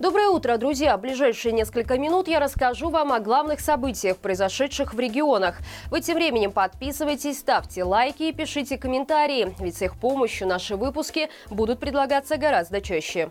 Доброе утро, друзья! В ближайшие несколько минут я расскажу вам о главных событиях, произошедших в регионах. Вы тем временем подписывайтесь, ставьте лайки и пишите комментарии, ведь с их помощью наши выпуски будут предлагаться гораздо чаще.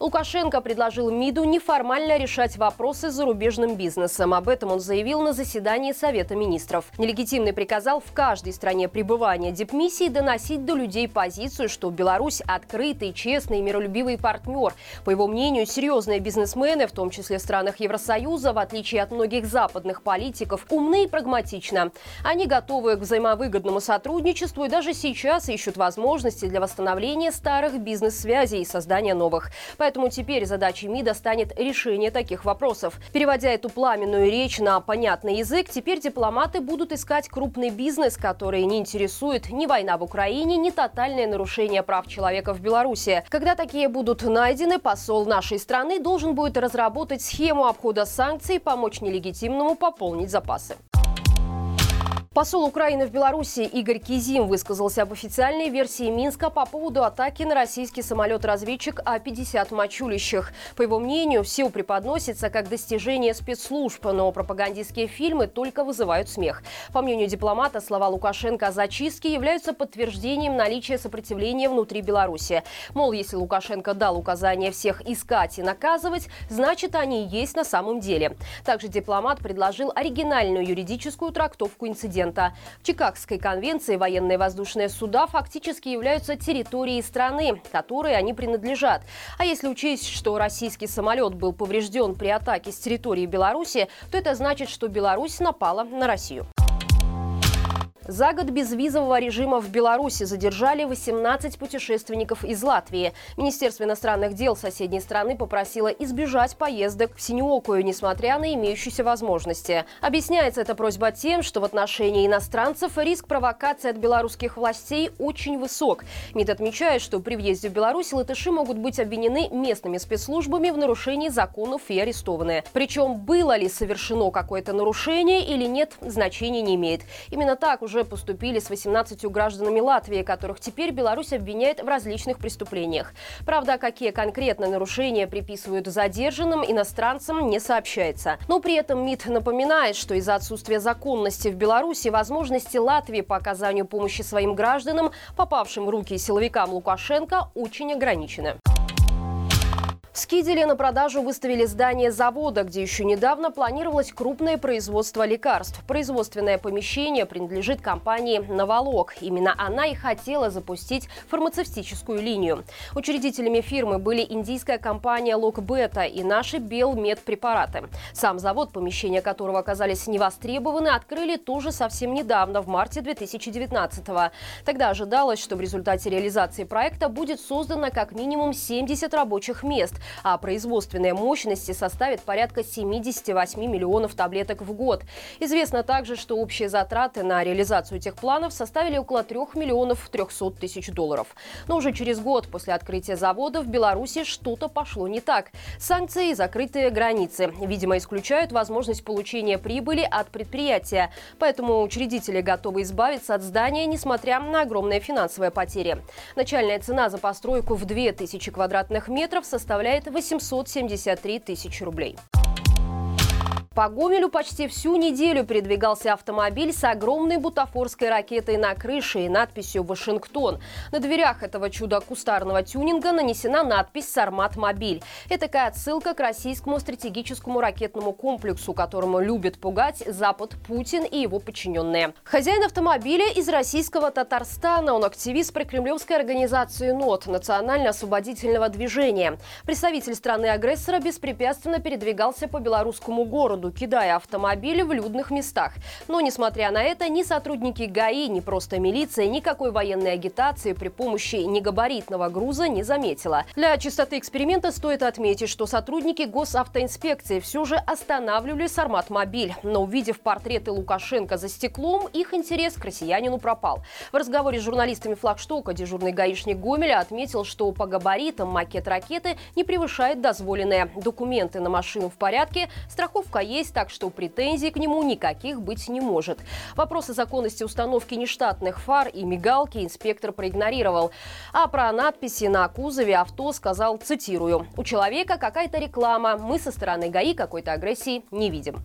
Лукашенко предложил МИДу неформально решать вопросы с зарубежным бизнесом. Об этом он заявил на заседании Совета министров. Нелегитимный приказал в каждой стране пребывания дипмиссии доносить до людей позицию, что Беларусь открытый, честный миролюбивый партнер. По его мнению, серьезные бизнесмены, в том числе в странах Евросоюза, в отличие от многих западных политиков, умны и прагматичны. Они готовы к взаимовыгодному сотрудничеству и даже сейчас ищут возможности для восстановления старых бизнес-связей и создания новых. Поэтому Поэтому теперь задачей МИДа станет решение таких вопросов. Переводя эту пламенную речь на понятный язык, теперь дипломаты будут искать крупный бизнес, который не интересует ни война в Украине, ни тотальное нарушение прав человека в Беларуси. Когда такие будут найдены, посол нашей страны должен будет разработать схему обхода санкций и помочь нелегитимному пополнить запасы. Посол Украины в Беларуси Игорь Кизим высказался об официальной версии Минска по поводу атаки на российский самолет-разведчик А-50 «Мачулищах». По его мнению, все преподносится как достижение спецслужб, но пропагандистские фильмы только вызывают смех. По мнению дипломата, слова Лукашенко о зачистке являются подтверждением наличия сопротивления внутри Беларуси. Мол, если Лукашенко дал указание всех искать и наказывать, значит, они есть на самом деле. Также дипломат предложил оригинальную юридическую трактовку инцидента инцидента. В Чикагской конвенции военные воздушные суда фактически являются территорией страны, которой они принадлежат. А если учесть, что российский самолет был поврежден при атаке с территории Беларуси, то это значит, что Беларусь напала на Россию. За год безвизового режима в Беларуси задержали 18 путешественников из Латвии. Министерство иностранных дел соседней страны попросило избежать поездок в Синеокую, несмотря на имеющиеся возможности. Объясняется эта просьба тем, что в отношении иностранцев риск провокации от белорусских властей очень высок. МИД отмечает, что при въезде в Беларусь латыши могут быть обвинены местными спецслужбами в нарушении законов и арестованы. Причем было ли совершено какое-то нарушение или нет, значения не имеет. Именно так уже уже поступили с 18 гражданами Латвии, которых теперь Беларусь обвиняет в различных преступлениях. Правда, какие конкретно нарушения приписывают задержанным иностранцам, не сообщается. Но при этом МИД напоминает, что из-за отсутствия законности в Беларуси возможности Латвии по оказанию помощи своим гражданам, попавшим в руки силовикам Лукашенко, очень ограничены. В Скиделе на продажу выставили здание завода, где еще недавно планировалось крупное производство лекарств. Производственное помещение принадлежит компании «Новолог». Именно она и хотела запустить фармацевтическую линию. Учредителями фирмы были индийская компания «Локбета» и наши «Белмедпрепараты». Сам завод, помещения которого оказались невостребованы, открыли тоже совсем недавно, в марте 2019 -го. Тогда ожидалось, что в результате реализации проекта будет создано как минимум 70 рабочих мест а производственные мощности составят порядка 78 миллионов таблеток в год. Известно также, что общие затраты на реализацию этих планов составили около 3 миллионов 300 тысяч долларов. Но уже через год после открытия завода в Беларуси что-то пошло не так. Санкции и закрытые границы, видимо, исключают возможность получения прибыли от предприятия. Поэтому учредители готовы избавиться от здания, несмотря на огромные финансовые потери. Начальная цена за постройку в 2000 квадратных метров составляет составляет 873 тысячи рублей. По Гомелю почти всю неделю передвигался автомобиль с огромной бутафорской ракетой на крыше и надписью «Вашингтон». На дверях этого чуда кустарного тюнинга нанесена надпись «Сармат Мобиль». Это такая отсылка к российскому стратегическому ракетному комплексу, которому любит пугать Запад Путин и его подчиненные. Хозяин автомобиля из российского Татарстана. Он активист прокремлевской организации НОТ – Национально-освободительного движения. Представитель страны-агрессора беспрепятственно передвигался по белорусскому городу кидая автомобили в людных местах. Но, несмотря на это, ни сотрудники ГАИ, ни просто милиция никакой военной агитации при помощи негабаритного груза не заметила. Для чистоты эксперимента стоит отметить, что сотрудники госавтоинспекции все же останавливали Сармат-мобиль. Но увидев портреты Лукашенко за стеклом, их интерес к россиянину пропал. В разговоре с журналистами флагштока дежурный гаишник Гомеля отметил, что по габаритам макет ракеты не превышает дозволенное. Документы на машину в порядке, страховка есть, так что претензий к нему никаких быть не может. Вопросы законности установки нештатных фар и мигалки инспектор проигнорировал. А про надписи на кузове авто сказал, цитирую, «У человека какая-то реклама, мы со стороны ГАИ какой-то агрессии не видим».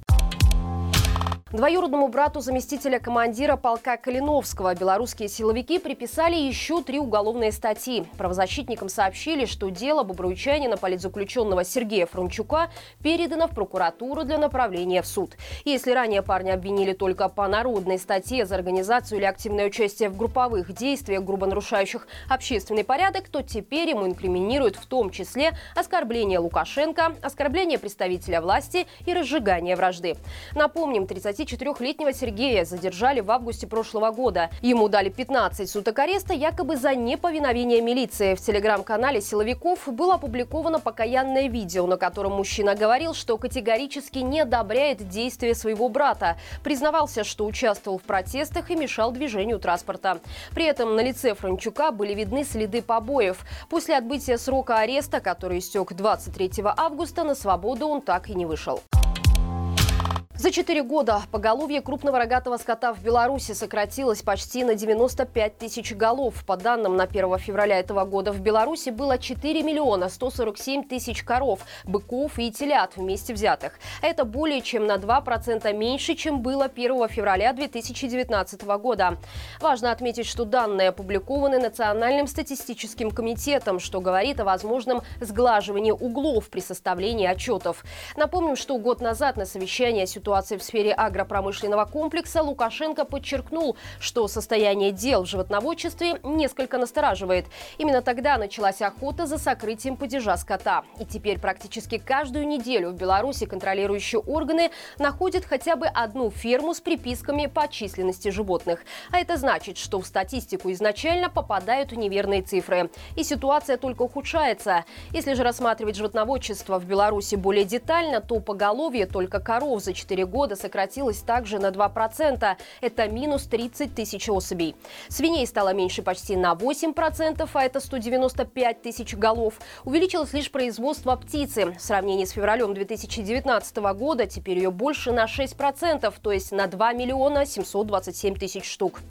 Двоюродному брату заместителя командира полка Калиновского белорусские силовики приписали еще три уголовные статьи. Правозащитникам сообщили, что дело бобруйчанина политзаключенного Сергея Франчука передано в прокуратуру для направления в суд. Если ранее парня обвинили только по народной статье за организацию или активное участие в групповых действиях, грубо нарушающих общественный порядок, то теперь ему инкриминируют в том числе оскорбление Лукашенко, оскорбление представителя власти и разжигание вражды. Напомним, 30 24-летнего Сергея задержали в августе прошлого года. Ему дали 15 суток ареста якобы за неповиновение милиции. В телеграм-канале силовиков было опубликовано покаянное видео, на котором мужчина говорил, что категорически не одобряет действия своего брата. Признавался, что участвовал в протестах и мешал движению транспорта. При этом на лице Франчука были видны следы побоев. После отбытия срока ареста, который истек 23 августа, на свободу он так и не вышел. За четыре года поголовье крупного рогатого скота в Беларуси сократилось почти на 95 тысяч голов. По данным на 1 февраля этого года в Беларуси было 4 миллиона 147 тысяч коров, быков и телят вместе взятых. Это более чем на 2% меньше, чем было 1 февраля 2019 года. Важно отметить, что данные опубликованы Национальным статистическим комитетом, что говорит о возможном сглаживании углов при составлении отчетов. Напомним, что год назад на совещании ситуации ситуации в сфере агропромышленного комплекса Лукашенко подчеркнул, что состояние дел в животноводчестве несколько настораживает. Именно тогда началась охота за сокрытием падежа скота. И теперь практически каждую неделю в Беларуси контролирующие органы находят хотя бы одну ферму с приписками по численности животных. А это значит, что в статистику изначально попадают неверные цифры. И ситуация только ухудшается. Если же рассматривать животноводчество в Беларуси более детально, то поголовье только коров за 4 4 года сократилась также на 2%. Это минус 30 тысяч особей. Свиней стало меньше почти на 8%, а это 195 тысяч голов. Увеличилось лишь производство птицы. В сравнении с февралем 2019 года теперь ее больше на 6%, то есть на 2 миллиона 727 тысяч штук.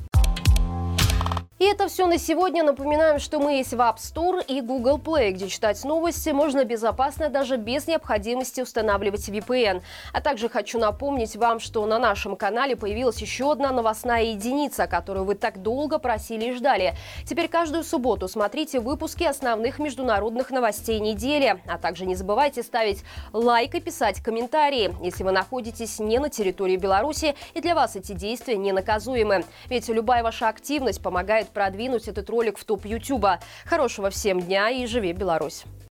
И это все на сегодня. Напоминаем, что мы есть в App Store и Google Play, где читать новости можно безопасно даже без необходимости устанавливать VPN. А также хочу напомнить вам, что на нашем канале появилась еще одна новостная единица, которую вы так долго просили и ждали. Теперь каждую субботу смотрите выпуски основных международных новостей недели. А также не забывайте ставить лайк и писать комментарии, если вы находитесь не на территории Беларуси и для вас эти действия не наказуемы. Ведь любая ваша активность помогает продвинуть этот ролик в топ Ютуба. Хорошего всем дня и живи Беларусь!